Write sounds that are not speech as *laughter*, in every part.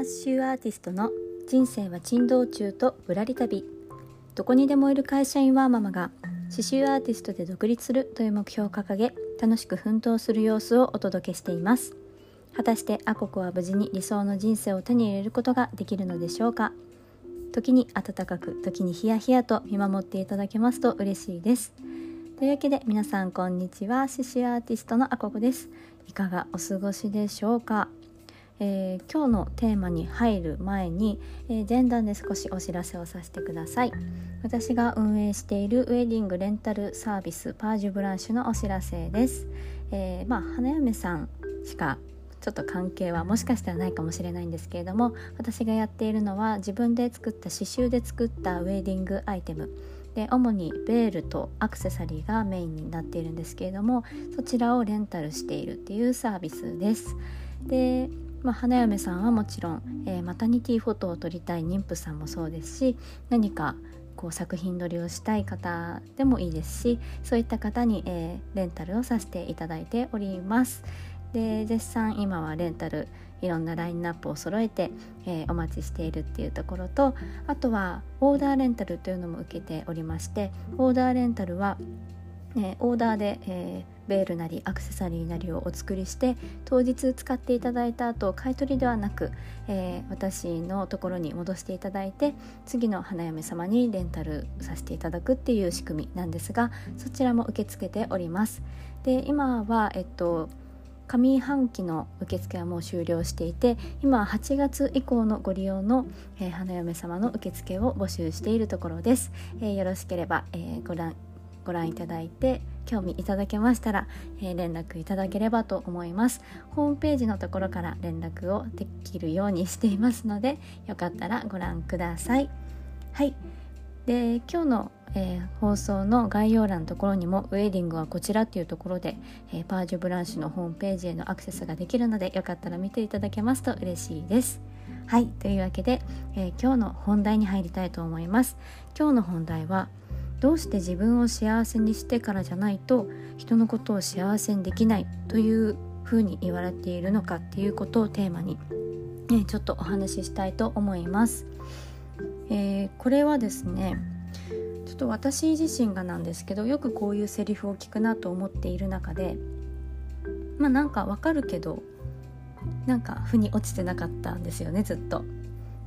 マ刺繍アーティストの人生は珍道中とぶらり旅。どこにでもいる会社員ワーママが刺繍アーティストで独立するという目標を掲げ楽しく奮闘する様子をお届けしています。果たしてアココは無事に理想の人生を手に入れることができるのでしょうか？時に暖かく時にヒヤヒヤと見守っていただけますと嬉しいです。というわけで皆さんこんにちは。刺繍アーティストのアココです。いかがお過ごしでしょうか？えー、今日のテーマに入る前に、えー、前段で少しお知らせをさせてください。私が運営しているウェディングレンタルサービスパージュブランシュのお知らせです、えー、まあ花嫁さんしかちょっと関係はもしかしたらないかもしれないんですけれども私がやっているのは自分で作った刺繍で作ったウェディングアイテムで主にベールとアクセサリーがメインになっているんですけれどもそちらをレンタルしているっていうサービスです。でまあ、花嫁さんはもちろん、えー、マタニティフォトを撮りたい妊婦さんもそうですし何かこう作品撮りをしたい方でもいいですしそういった方に、えー、レンタルをさせていただいております。で絶賛今はレンタルいろんなラインナップを揃えて、えー、お待ちしているっていうところとあとはオーダーレンタルというのも受けておりましてオーダーレンタルはオーダーで、えー、ベールなりアクセサリーなりをお作りして当日使っていただいた後買い取りではなく、えー、私のところに戻していただいて次の花嫁様にレンタルさせていただくっていう仕組みなんですがそちらも受け付けております。で今はえっと上半期の受付はもう終了していて今は8月以降のご利用の、えー、花嫁様の受付を募集しているところです、えー、よろしければ、えー、ご覧ご覧いただいて興味いただけましたら、えー、連絡いただければと思います。ホームページのところから連絡をできるようにしていますのでよかったらご覧ください。はい。で今日の、えー、放送の概要欄のところにもウェディングはこちらっていうところで、えー、パージュブランシュのホームページへのアクセスができるのでよかったら見ていただけますと嬉しいです。はい。というわけで、え、今日の本題に入りたいと思います。今日の本題はどうして自分を幸せにしてからじゃないと人のことを幸せにできないというふうに言われているのかっていうことをテーマに、ね、ちょっとお話ししたいと思います。えー、これはですねちょっと私自身がなんですけどよくこういうセリフを聞くなと思っている中でまあなんかわかるけどなんか腑に落ちてなかったんですよねずっと。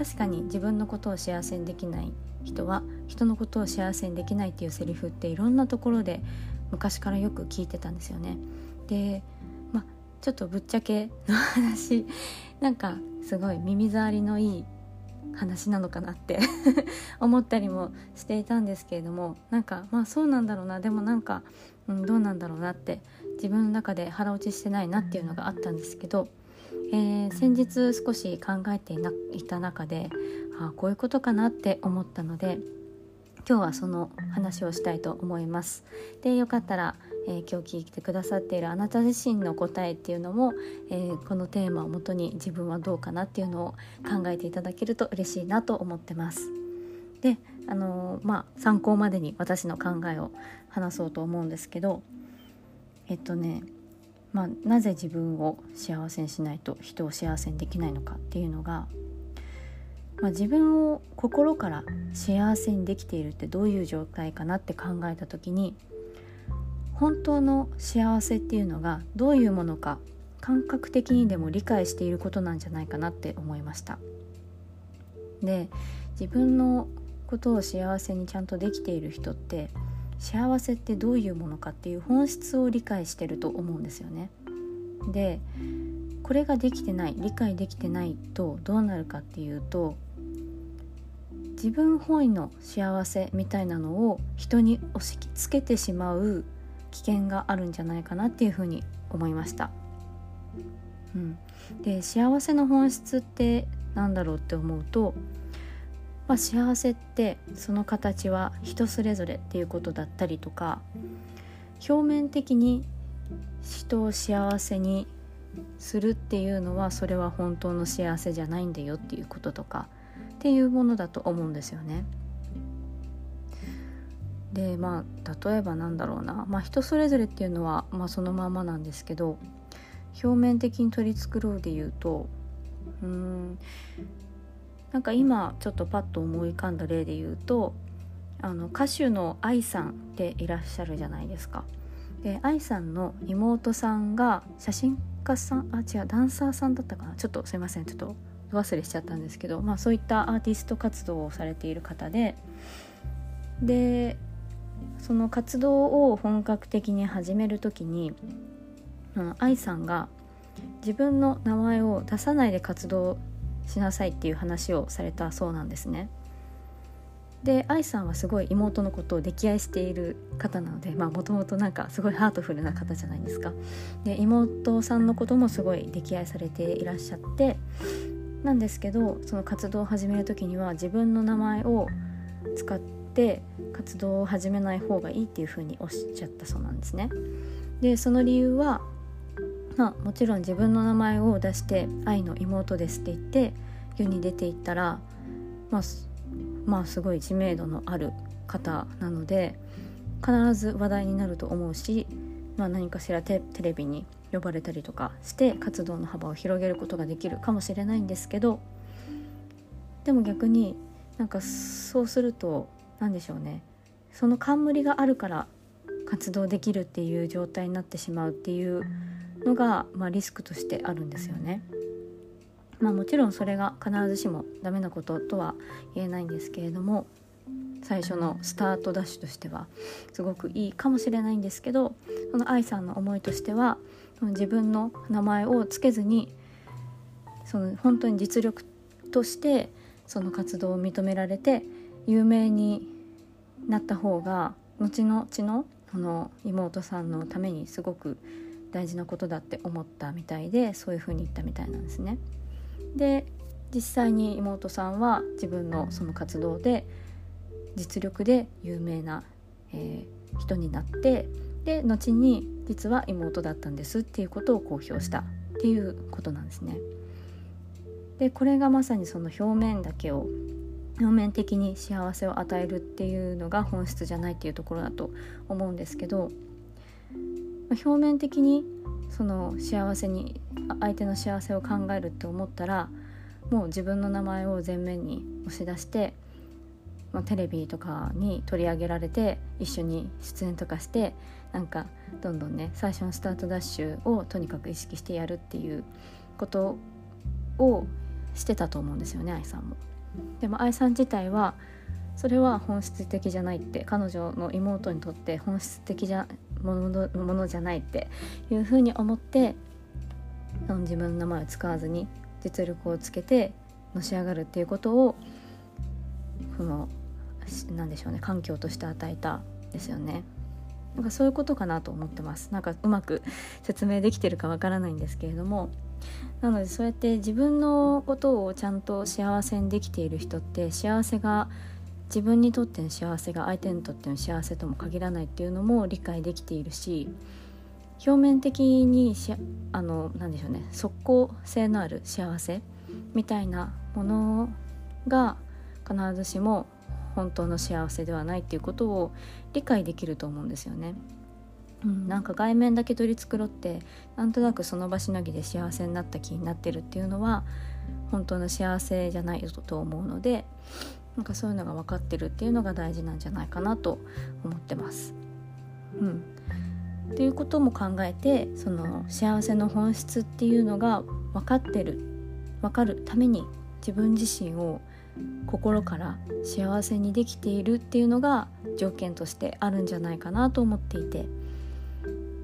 確かに自分のことを幸せにできない人は人のことを幸せにできないっていうセリフっていろんなところで昔からよく聞いてたんですよね。でまちょっとぶっちゃけの話 *laughs* なんかすごい耳障りのいい話なのかなって *laughs* 思ったりもしていたんですけれどもなんかまあそうなんだろうなでもなんか、うん、どうなんだろうなって自分の中で腹落ちしてないなっていうのがあったんですけど、えー、先日少し考えていた中であこういうことかなって思ったので今日はその話をしたいと思います。でよかったら、えー、今日聞いてくださっているあなた自身の答えっていうのも、えー、このテーマをもとに自分はどうかなっていうのを考えていただけると嬉しいなと思ってます。であのー、まあ参考までに私の考えを話そうと思うんですけどえっとねまあ、なぜ自分を幸せにしないと人を幸せにできないのかっていうのがまあ、自分を心から幸せにできているってどういう状態かなって考えた時に本当の幸せっていうのがどういうものか感覚的にでも理解していることなんじゃないかなって思いました。で自分のことを幸せにちゃんとできている人って幸せってどういうものかっていう本質を理解してると思うんですよねでこれができてない理解できてないとどうなるかっていうと自分本位の幸せみたいなのを人に押し付けてしまう危険があるんじゃないかなっていうふうに思いました。うん、で幸せの本質って何だろうって思うと、まあ、幸せってその形は人それぞれっていうことだったりとか表面的に人を幸せにするっていうのはそれは本当の幸せじゃないんだよっていうこととかっていうものだと思うんですよね。でまあ例えばなんだろうな、まあ、人それぞれっていうのは、まあ、そのままなんですけど表面的に取り繕うで言うとうんなんか今ちょっとパッと思い浮かんだ例で言うとあの歌手の AI さんっていらっしゃるじゃないですか。で AI さんの妹さんが写真家さんあ違うダンサーさんだったかなちょっとすいませんちょっと忘れしちゃったんですけど、まあ、そういったアーティスト活動をされている方ででその活動を本格的に始める時に愛さんが自分の名前を出さないで活動しなさいっていう話をされたそうなんですね。で愛さんはすごい妹のことを溺愛している方なのでもともとなんかすごいハートフルな方じゃないですか。で妹さんのこともすごい溺愛されていらっしゃってなんですけどその活動を始める時には自分の名前を使って活動を始めない方がいいっていうふうにおっしゃったそうなんですね。でその理由は、まあ、もちろん自分の名前を出して「愛の妹です」って言って世に出ていったら、まあ、まあすごい知名度のある方なので必ず話題になると思うし、まあ、何かしらテレビに呼ばれたりとかして活動の幅を広げることができるかもしれないんですけどでも逆になんかそうすると何でしょうね。その冠があるから活動できるっていう状態になってしまうっていうのが、まあ、リスクとしてあるんですよね。まあ、もちろんそれが必ずしもダメなこととは言えないんですけれども最初のスタートダッシュとしてはすごくいいかもしれないんですけどその愛さんの思いとしては自分の名前をつけずにその本当に実力としてその活動を認められて有名になった方が後々のの妹さんのためにすごく大事なことだって思ったみたいでそういうふうに言ったみたいなんですね。で実際に妹さんは自分のその活動で実力で有名な、えー、人になってで後に実は妹だったんですっていうことを公表したっていうことなんですね。でこれがまさにその表面だけを表面的に幸せを与えるっていうのが本質じゃないっていうところだと思うんですけど表面的にその幸せに相手の幸せを考えるって思ったらもう自分の名前を前面に押し出してまあ、テレビとかに取り上げられて一緒に出演とかしてなんかどんどんね最初のスタートダッシュをとにかく意識してやるっていうことをしてたと思うんですよね愛さんも。でも愛さん自体はそれは本質的じゃない。って彼女の妹にとって本質的じゃものものじゃないっていうふうに思って自分の名前を使わずに実力をつけてのし上がるっていうことをこの何でしょうね環境として与えたですよね。なんかそういうことかなと思ってます。なんかうまく説明できてるかわからないんですけれども。なのでそうやって自分のことをちゃんと幸せにできている人って幸せが自分にとっての幸せが相手にとっての幸せとも限らないっていうのも理解できているし表面的にしあの何でしょうね即効性のある幸せみたいなものが必ずしも本当の幸せではないっていうことを理解できると思うんですよね。うん、なんか外面だけ取り繕ってなんとなくその場しのぎで幸せになった気になってるっていうのは本当の幸せじゃないと思うのでなんかそういうのが分かってるっていうのが大事なんじゃないかなと思ってます。うん、っていうことも考えてその幸せの本質っていうのが分かってる分かるために自分自身を心から幸せにできているっていうのが条件としてあるんじゃないかなと思っていて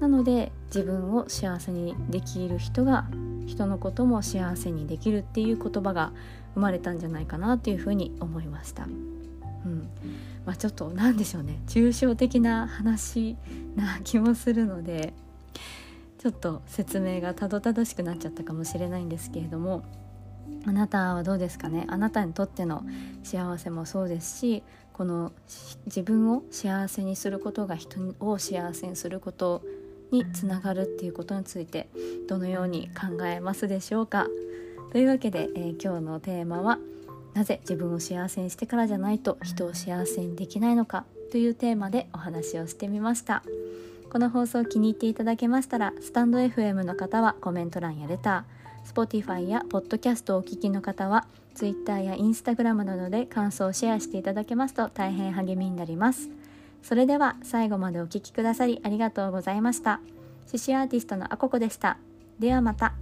なので自分を幸せにできる人が人のことも幸せにできるっていう言葉が生まれたんじゃないかなというふうに思いました。うん。まあ、ちょっと何でしょうね。抽象的な話な気もするのでちょっと説明がたどたどしくなっちゃったかもしれないんですけれどもあなたはどうですかね？あなたにとっての幸せもそうですしこの自分を幸せにすることが人を幸せにすることにつながるっていうことについてどのように考えますでしょうか？というわけで、えー、今日のテーマは「なぜ自分を幸せにしてからじゃないと人を幸せにできないのか」というテーマでお話をしてみました。この放送気に入っていただけましたらスタンド FM の方はコメント欄やレター Spotify や Podcast をお聞きの方は Twitter や Instagram などで感想をシェアしていただけますと大変励みになります。それでは最後までお聴きくださりありがとうございました獅子アーティストのあここでしたではまた。